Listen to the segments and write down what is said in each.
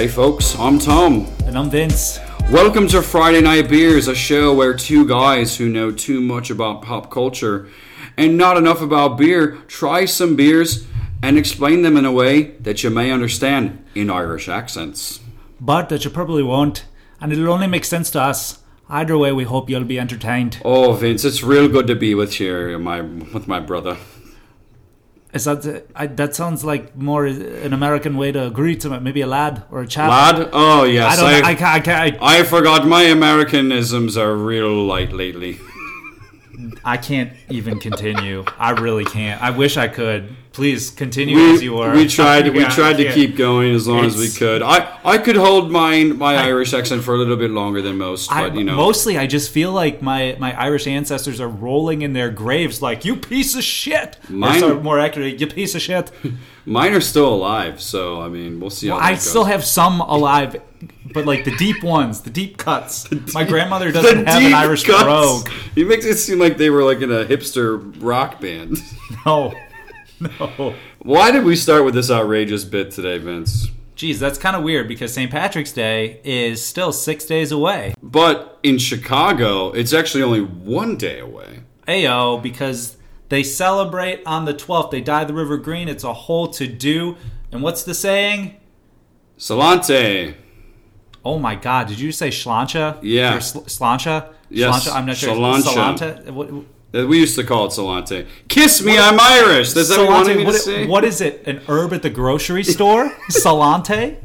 Hi, folks. I'm Tom. And I'm Vince. Welcome to Friday Night Beers, a show where two guys who know too much about pop culture and not enough about beer try some beers and explain them in a way that you may understand in Irish accents. But that you probably won't, and it'll only make sense to us. Either way, we hope you'll be entertained. Oh, Vince, it's real good to be with you, my with my brother. Is that I, that sounds like more an American way to greet someone, maybe a lad or a chap? Lad? Oh yes, I don't. I, I, can't, I, can't, I, I forgot my Americanisms are real light lately. I can't even continue. I really can't. I wish I could. Please continue we, as you were. We tried. we tried to keep going as long it's, as we could. I, I could hold my my I, Irish accent for a little bit longer than most, but you know. Mostly, I just feel like my my Irish ancestors are rolling in their graves, like you piece of shit. Mine, or sorry, more accurately, you piece of shit. Mine are still alive, so I mean, we'll see. Well, I still have some alive, but like the deep ones, the deep cuts. Deep, my grandmother doesn't have an Irish cuts. brogue. He makes it seem like they were like in a hipster rock band. No. No. Why did we start with this outrageous bit today, Vince? Geez, that's kind of weird because St. Patrick's Day is still six days away. But in Chicago, it's actually only one day away. Ayo, because they celebrate on the 12th. They dye the river green. It's a whole to do. And what's the saying? Salante. Oh my God! Did you say slancha? Yeah. Or sl- slancha? Yes. Slancha? I'm not sure. Salanta. What, we used to call it Salante. Kiss me, what, I'm Irish. Does that me what, to say? What is it? An herb at the grocery store? Salante?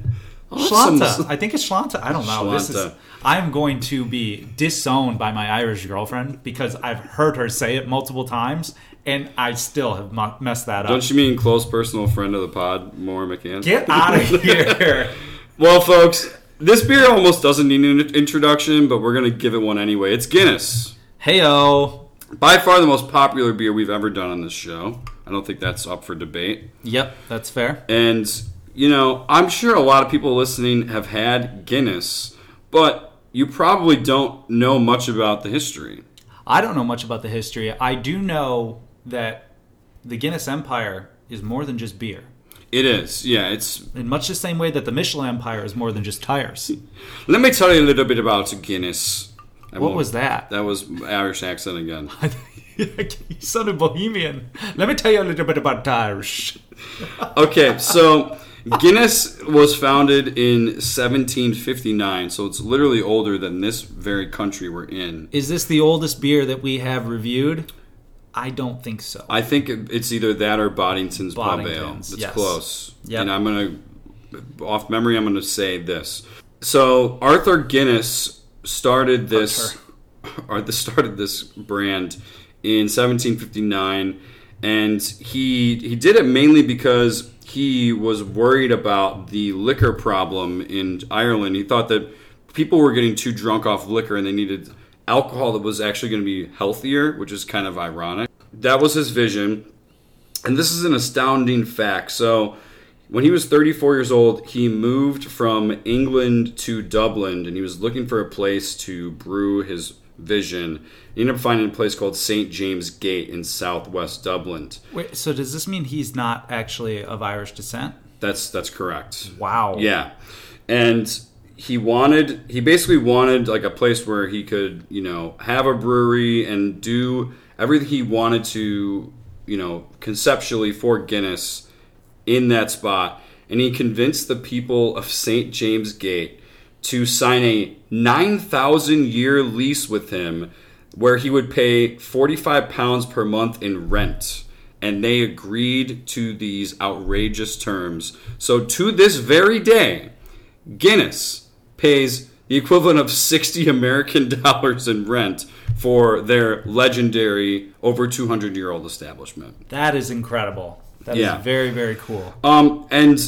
Oh, Shlanta. I think it's Shlanta. I don't know. This is. I'm going to be disowned by my Irish girlfriend because I've heard her say it multiple times, and I still have messed that up. Don't you mean close personal friend of the pod, Maura McCann? Get out of here. well, folks, this beer almost doesn't need an introduction, but we're going to give it one anyway. It's Guinness. Heyo by far the most popular beer we've ever done on this show. I don't think that's up for debate. Yep, that's fair. And, you know, I'm sure a lot of people listening have had Guinness, but you probably don't know much about the history. I don't know much about the history. I do know that the Guinness Empire is more than just beer. It is, yeah. It's in much the same way that the Michelin Empire is more than just tires. Let me tell you a little bit about Guinness. I what was that? That was Irish accent again. you sounded Bohemian. Let me tell you a little bit about Irish. okay, so Guinness was founded in 1759, so it's literally older than this very country we're in. Is this the oldest beer that we have reviewed? I don't think so. I think it's either that or Boddington's, Boddington's Ale. It's yes. close. Yep. And I'm going to, off memory, I'm going to say this. So Arthur Guinness started this or the started this brand in 1759 and he he did it mainly because he was worried about the liquor problem in Ireland. He thought that people were getting too drunk off liquor and they needed alcohol that was actually going to be healthier, which is kind of ironic. That was his vision. And this is an astounding fact. So, when he was 34 years old, he moved from England to Dublin and he was looking for a place to brew his vision. He ended up finding a place called St. James Gate in southwest Dublin. Wait, so does this mean he's not actually of Irish descent? That's that's correct. Wow. Yeah. And he wanted he basically wanted like a place where he could, you know, have a brewery and do everything he wanted to, you know, conceptually for Guinness in that spot, and he convinced the people of St. James Gate to sign a 9,000 year lease with him where he would pay 45 pounds per month in rent. And they agreed to these outrageous terms. So to this very day, Guinness pays the equivalent of 60 American dollars in rent for their legendary over 200 year old establishment. That is incredible. That yeah. is very very cool. Um, and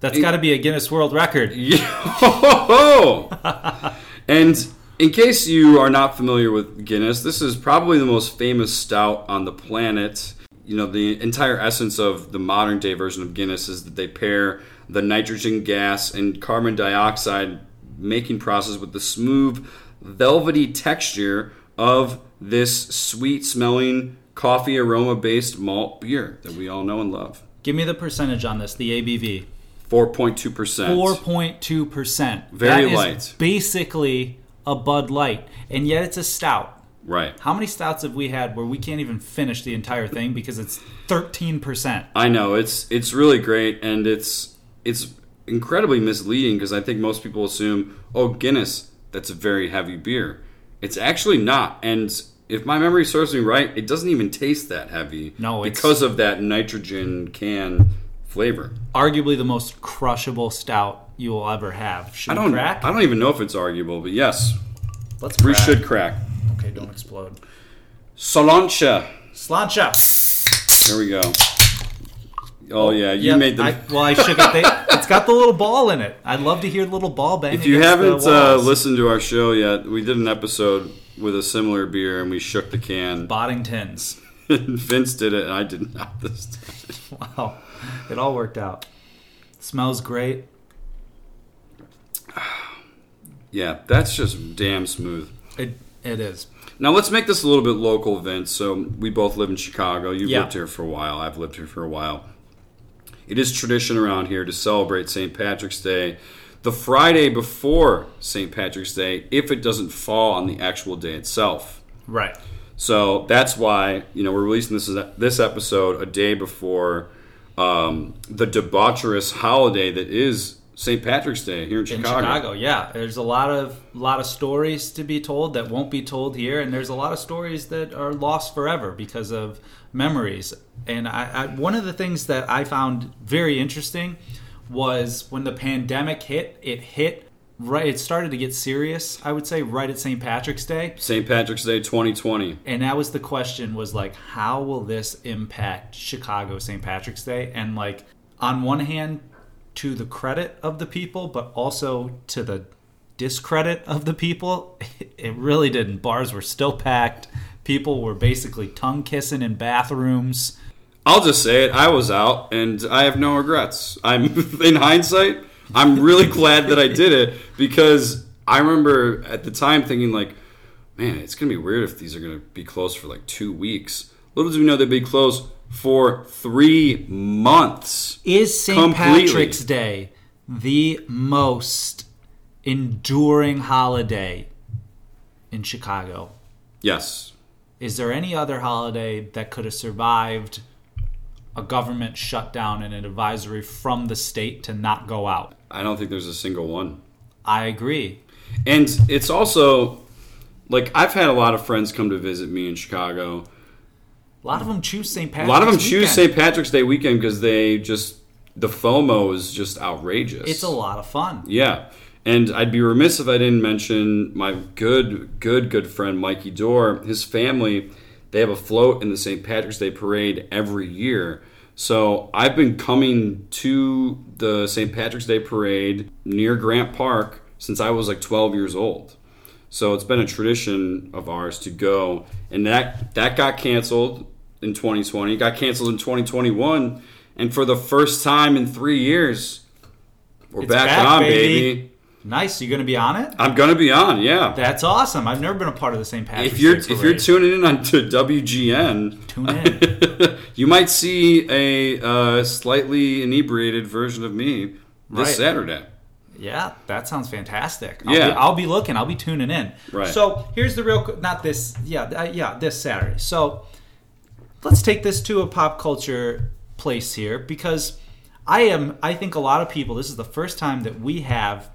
that's got to be a Guinness World Record. Yeah. and in case you are not familiar with Guinness, this is probably the most famous stout on the planet. You know, the entire essence of the modern day version of Guinness is that they pair the nitrogen gas and carbon dioxide making process with the smooth, velvety texture of this sweet smelling coffee aroma based malt beer that we all know and love. Give me the percentage on this, the ABV. 4.2%. 4.2%. Very that light. basically a Bud Light, and yet it's a stout. Right. How many stouts have we had where we can't even finish the entire thing because it's 13%? I know. It's it's really great and it's it's incredibly misleading because I think most people assume, "Oh, Guinness, that's a very heavy beer." It's actually not. And if my memory serves me right, it doesn't even taste that heavy. No, because of that nitrogen can flavor. Arguably the most crushable stout you will ever have. Should I don't. Crack? I don't even know if it's arguable, but yes, let's. Crack. We should crack. Okay, don't explode. Solancha. Solancha. There we go. Oh yeah, you yep, made the. I, well, I shook it. They, it's got the little ball in it. I'd love to hear the little ball bang. If you haven't uh, listened to our show yet, we did an episode with a similar beer, and we shook the can. Boddingtons. Vince did it, and I did not this time. Wow, it all worked out. Smells great. yeah, that's just damn smooth. It it is. Now let's make this a little bit local, Vince. So we both live in Chicago. You've yeah. lived here for a while. I've lived here for a while. It is tradition around here to celebrate St. Patrick's Day the Friday before St. Patrick's Day if it doesn't fall on the actual day itself. Right. So that's why you know we're releasing this this episode a day before um, the debaucherous holiday that is St. Patrick's Day here in Chicago. In Chicago, yeah. There's a lot of lot of stories to be told that won't be told here, and there's a lot of stories that are lost forever because of memories. And I, I, one of the things that I found very interesting was when the pandemic hit. It hit right. It started to get serious. I would say right at St. Patrick's Day. St. Patrick's Day 2020. And that was the question: was like, how will this impact Chicago St. Patrick's Day? And like, on one hand to the credit of the people, but also to the discredit of the people, it really didn't. Bars were still packed. People were basically tongue kissing in bathrooms. I'll just say it. I was out, and I have no regrets. I'm in hindsight. I'm really glad that I did it because I remember at the time thinking like, man, it's gonna be weird if these are gonna be closed for like two weeks. Little did we know they'd be closed for three months. Is St. Patrick's Day the most enduring holiday in Chicago? Yes. Is there any other holiday that could have survived a government shutdown and an advisory from the state to not go out? I don't think there's a single one. I agree. And it's also like I've had a lot of friends come to visit me in Chicago a lot of them choose St. Patrick's. A lot of them choose St. Patrick's Day weekend because they just the FOMO is just outrageous. It's a lot of fun. Yeah. And I'd be remiss if I didn't mention my good, good, good friend Mikey Dorr. His family, they have a float in the St. Patrick's Day parade every year. So I've been coming to the St. Patrick's Day parade near Grant Park since I was like 12 years old. So it's been a tradition of ours to go, and that that got canceled in 2020. It got canceled in 2021, and for the first time in three years, we're back, back, on, baby. baby. Nice. You going to be on it? I'm going to be on. Yeah. That's awesome. I've never been a part of the St. Patrick's If you're if you're tuning in on to WGN, tune in. you might see a uh, slightly inebriated version of me this right. Saturday. Yeah, that sounds fantastic. I'll yeah, be, I'll be looking. I'll be tuning in. Right. So here's the real. Not this. Yeah, uh, yeah. This Saturday. So let's take this to a pop culture place here because I am I think a lot of people this is the first time that we have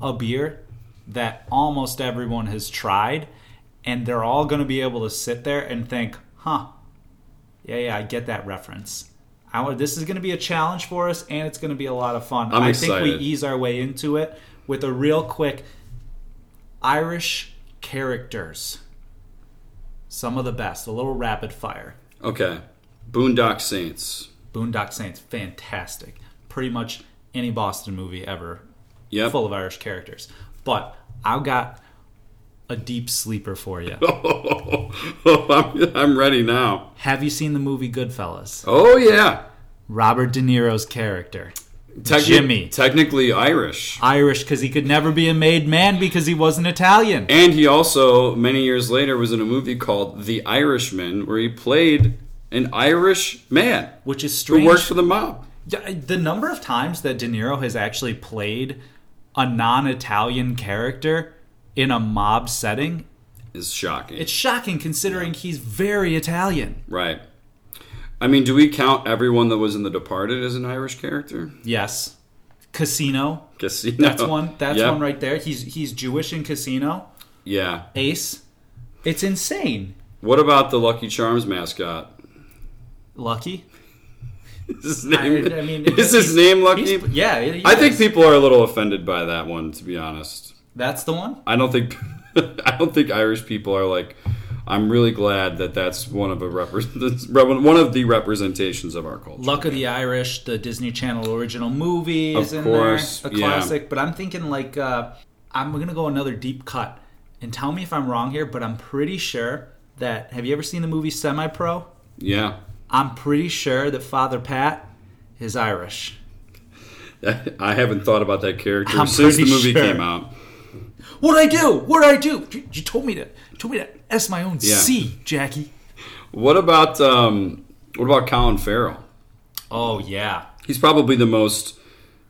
a beer that almost everyone has tried and they're all going to be able to sit there and think, "Huh. Yeah, yeah, I get that reference." I, this is going to be a challenge for us and it's going to be a lot of fun. I'm I excited. think we ease our way into it with a real quick Irish characters. Some of the best, a little rapid fire. Okay. Boondock Saints. Boondock Saints, fantastic. Pretty much any Boston movie ever. Yep. Full of Irish characters. But I've got a deep sleeper for you. oh, I'm, I'm ready now. Have you seen the movie Goodfellas? Oh, yeah. Robert De Niro's character. Techni- Jimmy. Technically Irish. Irish because he could never be a made man because he wasn't Italian. And he also, many years later, was in a movie called The Irishman where he played an Irish man. Which is strange. Who worked for the mob. The number of times that De Niro has actually played a non-Italian character in a mob setting is shocking. It's shocking considering he's very Italian. Right. I mean, do we count everyone that was in The Departed as an Irish character? Yes. Casino. Casino. That's one. That's yep. one right there. He's he's Jewish in Casino. Yeah. Ace. It's insane. What about the Lucky Charms mascot? Lucky. is his name? I, I mean, is his name Lucky? Yeah. I think people are a little offended by that one, to be honest. That's the one. I don't think. I don't think Irish people are like. I'm really glad that that's one of a repre- one of the representations of our culture. Luck of the Irish, the Disney Channel original movie is in course, there, a classic. Yeah. But I'm thinking like uh, I'm gonna go another deep cut, and tell me if I'm wrong here. But I'm pretty sure that have you ever seen the movie Semi Pro? Yeah. I'm pretty sure that Father Pat is Irish. I haven't thought about that character I'm since the movie sure. came out. What'd I do? What'd I do? You, you told me to told me to S my own yeah. C, Jackie. What about um, what about Colin Farrell? Oh yeah, he's probably the most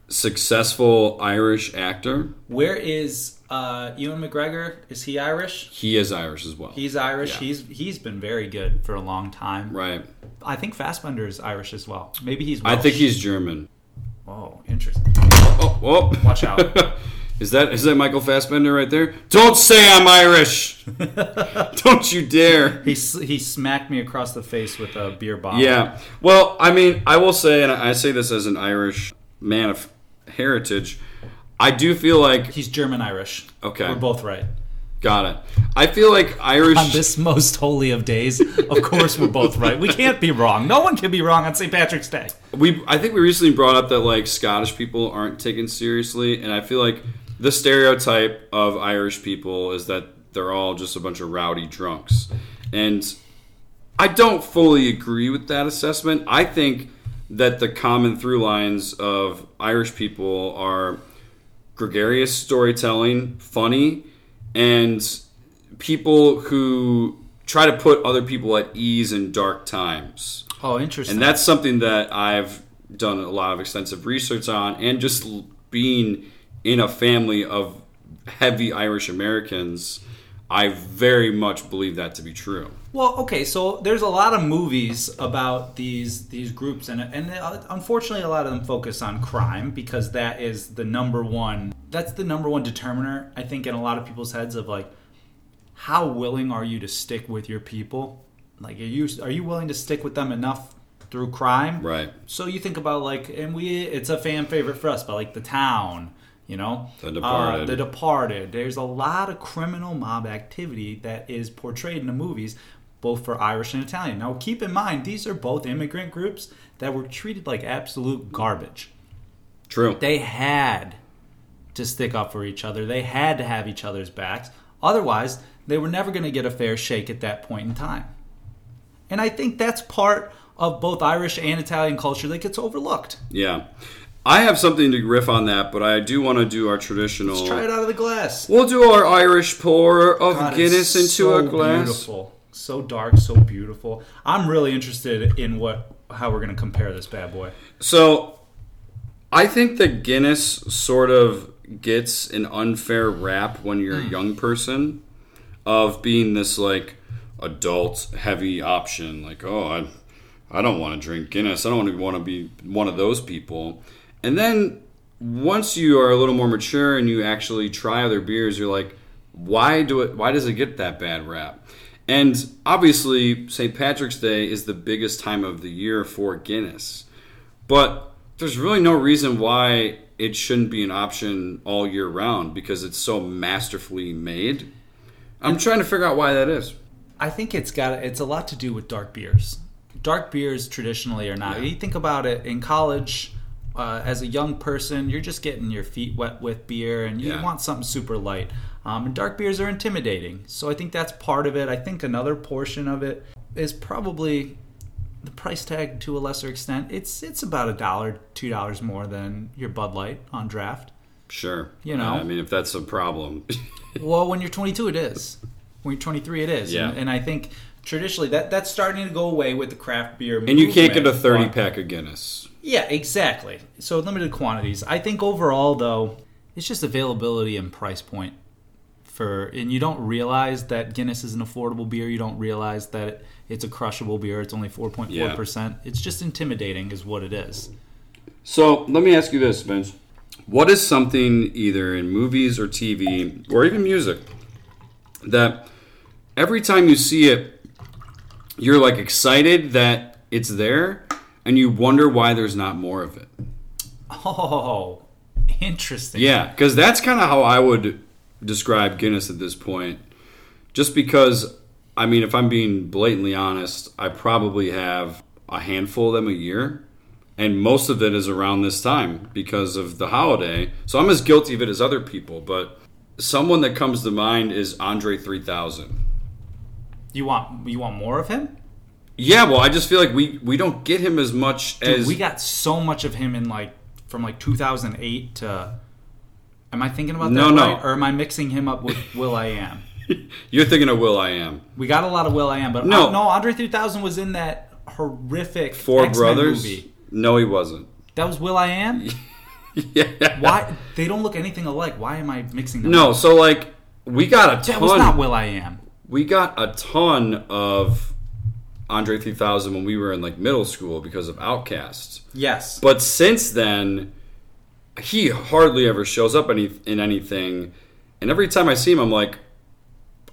successful Irish actor. Where is uh, Ewan McGregor? Is he Irish? He is Irish as well. He's Irish. Yeah. He's he's been very good for a long time. Right. I think Fassbender is Irish as well. Maybe he's. Welsh. I think he's German. Oh, interesting. Oh, oh. watch out. Is that is that Michael Fassbender right there? Don't say I'm Irish. Don't you dare. He he smacked me across the face with a beer bottle. Yeah. Well, I mean, I will say, and I say this as an Irish man of heritage, I do feel like he's German Irish. Okay, we're both right. Got it. I feel like Irish on this most holy of days. Of course, we're both right. We can't be wrong. No one can be wrong on St. Patrick's Day. We, I think we recently brought up that like Scottish people aren't taken seriously, and I feel like the stereotype of Irish people is that they're all just a bunch of rowdy drunks. And I don't fully agree with that assessment. I think that the common through lines of Irish people are gregarious storytelling, funny, and people who try to put other people at ease in dark times. Oh, interesting. And that's something that I've done a lot of extensive research on and just being in a family of heavy Irish Americans, I very much believe that to be true. Well, okay, so there's a lot of movies about these these groups, and and uh, unfortunately, a lot of them focus on crime because that is the number one. That's the number one determiner, I think, in a lot of people's heads of like, how willing are you to stick with your people? Like, are you are you willing to stick with them enough through crime? Right. So you think about like, and we, it's a fan favorite for us, but like the town you know, The Departed. Uh, the Departed. There's a lot of criminal mob activity that is portrayed in the movies, both for Irish and Italian. Now, keep in mind, these are both immigrant groups that were treated like absolute garbage. True. They had to stick up for each other. They had to have each other's backs. Otherwise, they were never going to get a fair shake at that point in time. And I think that's part of both Irish and Italian culture that gets overlooked. Yeah. I have something to riff on that, but I do want to do our traditional. Let's try it out of the glass. We'll do our Irish pour of God, Guinness into so a glass. Beautiful, so dark, so beautiful. I'm really interested in what how we're going to compare this bad boy. So, I think that Guinness sort of gets an unfair rap when you're mm. a hmm. young person of being this like adult heavy option. Like, oh, I, I don't want to drink Guinness. I don't want to be one of those people. And then once you are a little more mature and you actually try other beers, you're like, why do it? Why does it get that bad rap? And obviously, St. Patrick's Day is the biggest time of the year for Guinness, but there's really no reason why it shouldn't be an option all year round because it's so masterfully made. I'm trying to figure out why that is. I think it's got it's a lot to do with dark beers. Dark beers traditionally are not. Yeah. You think about it in college uh, as a young person, you're just getting your feet wet with beer, and you yeah. want something super light. Um, and dark beers are intimidating, so I think that's part of it. I think another portion of it is probably the price tag to a lesser extent. It's it's about a dollar, two dollars more than your Bud Light on draft. Sure, you know. I mean, if that's a problem. well, when you're 22, it is. When you're 23, it is. Yeah. And, and I think traditionally that that's starting to go away with the craft beer. And you can't get a 30 pack of Guinness. Yeah, exactly. So limited quantities. I think overall, though, it's just availability and price point. For and you don't realize that Guinness is an affordable beer. You don't realize that it's a crushable beer. It's only four point four percent. It's just intimidating, is what it is. So let me ask you this, Vince. What is something either in movies or TV or even music that every time you see it, you're like excited that it's there and you wonder why there's not more of it? Oh, interesting. Yeah, because that's kind of how I would describe Guinness at this point. Just because, I mean, if I'm being blatantly honest, I probably have a handful of them a year and most of it is around this time because of the holiday. So I'm as guilty of it as other people, but someone that comes to mind is Andre 3000. You want you want more of him? Yeah, well, I just feel like we we don't get him as much Dude, as we got so much of him in like from like 2008 to. Am I thinking about that no, right? no. or am I mixing him up with will.i.am? You're thinking of will.i.am. We got a lot of will.i.am, but no, uh, no, Andre 3000 was in that horrific Four X-Men Brothers movie. No, he wasn't. That was will.i.am. yeah. Why they don't look anything alike? Why am I mixing them? No, up? so like we got a ton. That was not will.i.am. We got a ton of Andre 3000 when we were in like middle school because of OutKast. Yes. But since then, he hardly ever shows up any in anything, and every time I see him, I'm like,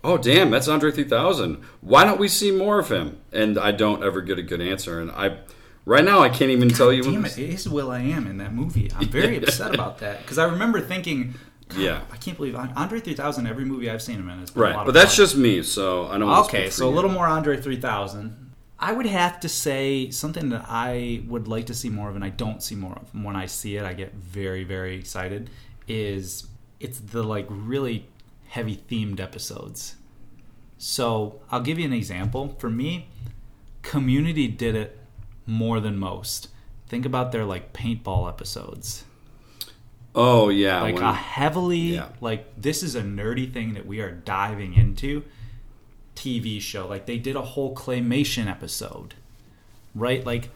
"Oh damn, that's Andre 3000. Why don't we see more of him?" And I don't ever get a good answer, and I Right now, I can't even God tell you. Damn it! It is am in that movie. I'm very upset about that because I remember thinking, yeah, I can't believe Andre 3000. Every movie I've seen him in has been right. but that's fun. just me, so I don't. Okay, so a little more Andre 3000. I would have to say something that I would like to see more of, and I don't see more of. When I see it, I get very, very excited. Is it's the like really heavy themed episodes. So I'll give you an example. For me, Community did it more than most. Think about their like paintball episodes. Oh yeah, like when, a heavily yeah. like this is a nerdy thing that we are diving into. TV show like they did a whole claymation episode, right? Like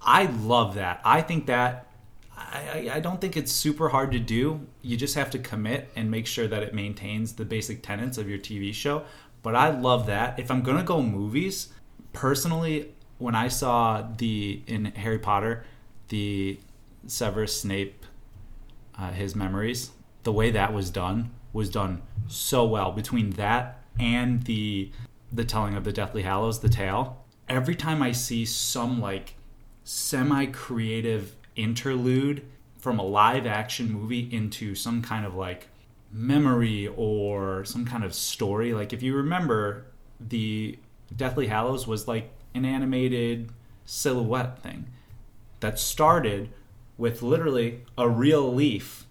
I love that. I think that I, I don't think it's super hard to do. You just have to commit and make sure that it maintains the basic tenets of your TV show. But I love that. If I'm gonna go movies, personally, when I saw the in Harry Potter, the Severus Snape, uh, his memories, the way that was done was done so well. Between that and the the telling of the Deathly Hallows, the tale, every time I see some like semi creative interlude from a live action movie into some kind of like memory or some kind of story. Like if you remember, the Deathly Hallows was like an animated silhouette thing that started with literally a real leaf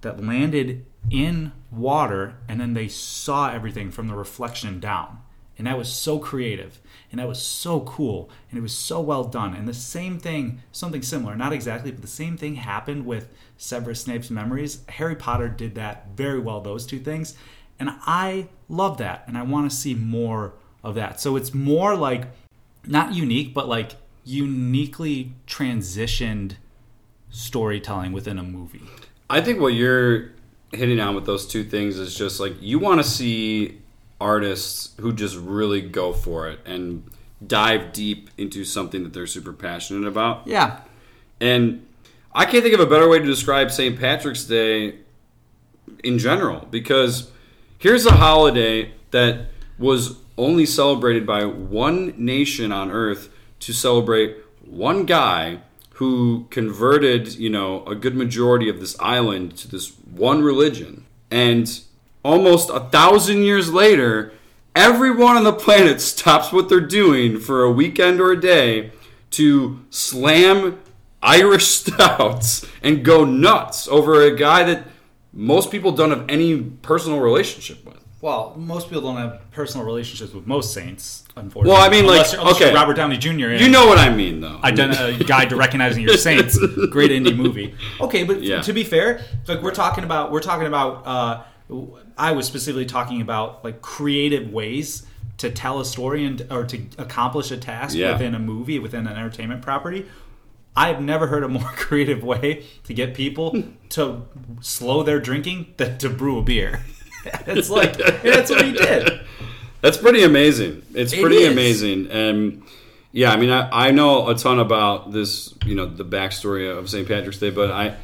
that landed in water and then they saw everything from the reflection down. And that was so creative and that was so cool and it was so well done. And the same thing, something similar, not exactly, but the same thing happened with Severus Snape's memories. Harry Potter did that very well, those two things. And I love that and I want to see more of that. So it's more like not unique, but like uniquely transitioned storytelling within a movie. I think what you're hitting on with those two things is just like you want to see artists who just really go for it and dive deep into something that they're super passionate about. Yeah. And I can't think of a better way to describe St. Patrick's Day in general because here's a holiday that was only celebrated by one nation on earth to celebrate one guy who converted, you know, a good majority of this island to this one religion. And almost a thousand years later, everyone on the planet stops what they're doing for a weekend or a day to slam Irish stouts and go nuts over a guy that most people don't have any personal relationship with. Well, most people don't have personal relationships with most saints, unfortunately. Well, I mean, unless, like, unless okay, Robert Downey Jr. You know what I mean, though. Ident- a guide to recognizing your saints. Great indie movie. Okay, but yeah. to be fair, like we're talking about, we're talking about. Uh, I was specifically talking about like creative ways to tell a story and or to accomplish a task yeah. within a movie, within an entertainment property. I've never heard a more creative way to get people to slow their drinking than to brew a beer. it's like that's what he did. That's pretty amazing. It's pretty amazing, and yeah, I mean, I, I know a ton about this, you know, the backstory of St. Patrick's Day, but I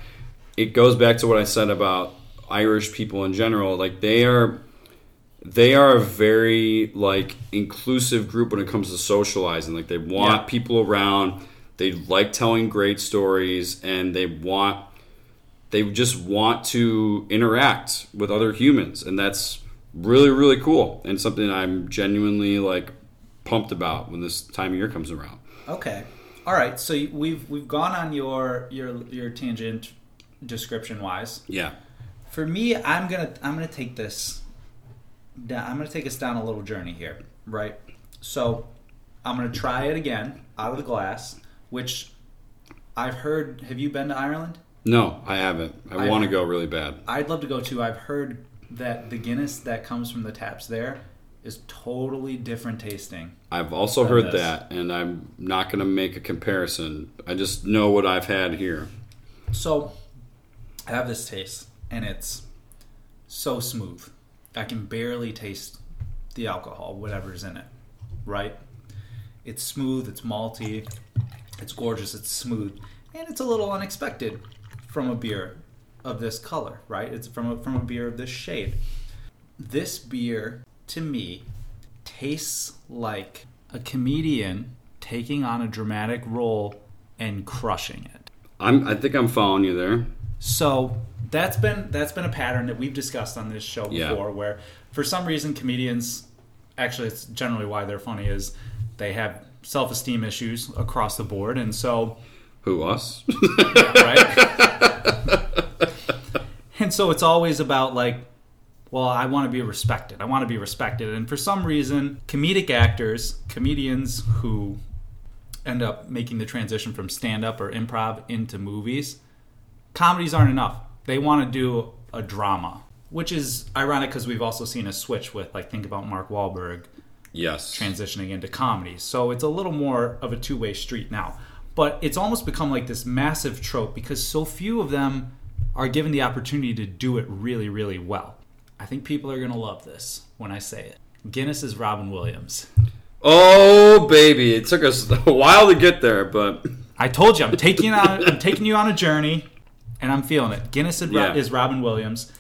it goes back to what I said about Irish people in general. Like they are they are a very like inclusive group when it comes to socializing. Like they want yeah. people around. They like telling great stories, and they want they just want to interact with other humans, and that's really really cool and something I'm genuinely like pumped about when this time of year comes around. Okay, all right. So we've we've gone on your your your tangent description wise. Yeah. For me, I'm gonna I'm gonna take this down, I'm going to take us down a little journey here, right? So I'm going to try it again out of the glass, which I've heard. Have you been to Ireland? No, I haven't. I I've, want to go really bad. I'd love to go too. I've heard that the Guinness that comes from the taps there is totally different tasting. I've also heard this. that, and I'm not going to make a comparison. I just know what I've had here. So I have this taste, and it's so smooth. I can barely taste the alcohol, whatever's in it, right? It's smooth, it's malty, it's gorgeous, it's smooth, and it's a little unexpected from a beer of this color, right? It's from a, from a beer of this shade. This beer, to me, tastes like a comedian taking on a dramatic role and crushing it. I'm, I think I'm following you there. So that's been that's been a pattern that we've discussed on this show before, yeah. where for some reason comedians, actually, it's generally why they're funny is they have self esteem issues across the board, and so who us, right? and so it's always about like, well, I want to be respected. I want to be respected, and for some reason, comedic actors, comedians who end up making the transition from stand up or improv into movies comedies aren't enough. They want to do a drama, which is ironic because we've also seen a switch with, like, think about Mark Wahlberg. Yes. Transitioning into comedy. So it's a little more of a two way street now. But it's almost become like this massive trope because so few of them are given the opportunity to do it really, really well. I think people are going to love this when I say it. Guinness is Robin Williams. Oh baby, it took us a while to get there, but I told you I'm taking you on I'm taking you on a journey and I'm feeling it. Guinness yeah. is Robin Williams.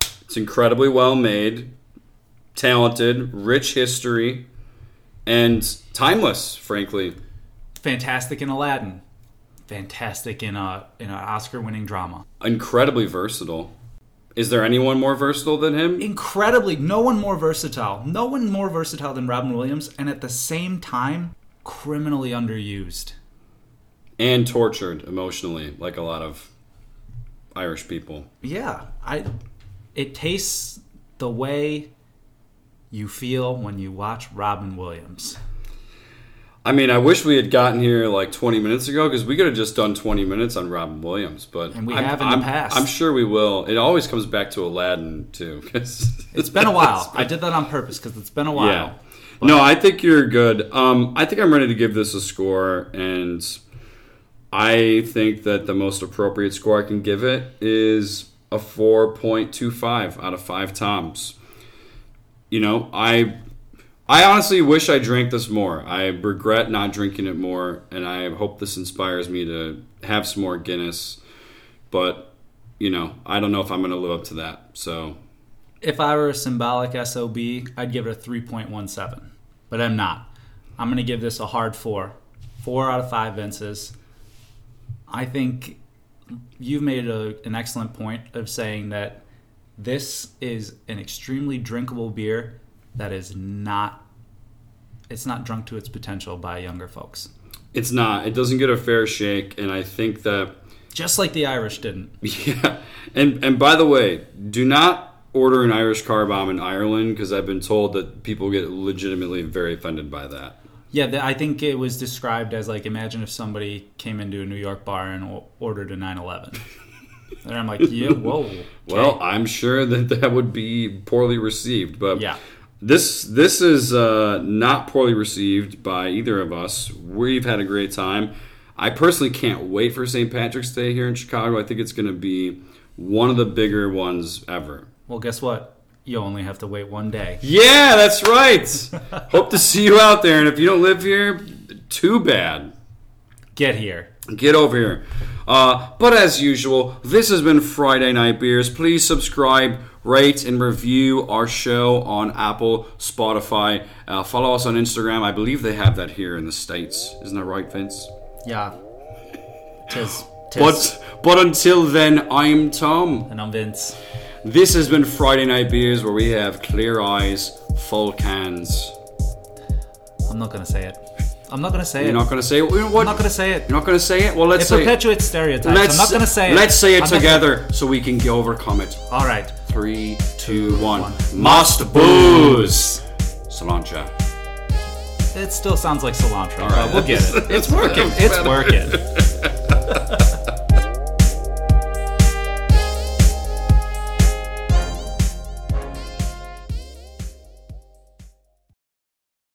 It's incredibly well made, talented, rich history, and timeless. Frankly, fantastic in Aladdin, fantastic in a in an Oscar-winning drama. Incredibly versatile. Is there anyone more versatile than him? Incredibly, no one more versatile. No one more versatile than Robin Williams, and at the same time, criminally underused and tortured emotionally, like a lot of Irish people. Yeah, I. It tastes the way you feel when you watch Robin Williams. I mean, I wish we had gotten here like 20 minutes ago because we could have just done 20 minutes on Robin Williams, but and we I'm, have in I'm, the past. I'm sure we will. It always comes back to Aladdin too. it's, it's been a while. Been, I did that on purpose because it's been a while. Yeah. But. No, I think you're good. Um, I think I'm ready to give this a score, and I think that the most appropriate score I can give it is a 4.25 out of 5 toms. You know, I I honestly wish I drank this more. I regret not drinking it more and I hope this inspires me to have some more Guinness. But, you know, I don't know if I'm going to live up to that. So, if I were a symbolic SOB, I'd give it a 3.17. But I'm not. I'm going to give this a hard 4. 4 out of 5 Vinces I think you've made a, an excellent point of saying that this is an extremely drinkable beer that is not it's not drunk to its potential by younger folks. It's not. It doesn't get a fair shake, and I think that just like the Irish didn't. Yeah, and and by the way, do not order an Irish car bomb in Ireland because I've been told that people get legitimately very offended by that. Yeah, I think it was described as like imagine if somebody came into a New York bar and ordered a 911. and I'm like, yeah, whoa. Okay. Well, I'm sure that that would be poorly received, but yeah. This this is uh, not poorly received by either of us. We've had a great time. I personally can't wait for St. Patrick's Day here in Chicago. I think it's going to be one of the bigger ones ever. Well, guess what? You only have to wait one day. Yeah, that's right. Hope to see you out there. And if you don't live here, too bad. Get here. Get over here. Uh, but as usual, this has been Friday Night Beers. Please subscribe, rate, and review our show on Apple, Spotify. Uh, follow us on Instagram. I believe they have that here in the States. Isn't that right, Vince? Yeah. Tis. tis. But, but until then, I'm Tom. And I'm Vince. This has been Friday Night Beers where we have clear eyes, full cans. I'm not going to say it. I'm not gonna say it. You're not gonna say it. What? I'm not gonna say it. You're not gonna say it. Well, let's it say perpetuates stereotypes. I'm not gonna say it. Let's say it I'm together so we can overcome it. All right. Three, two, one. Must booze. Cilantro. It still sounds like cilantro, All right. but we'll get it. It's working. It's working.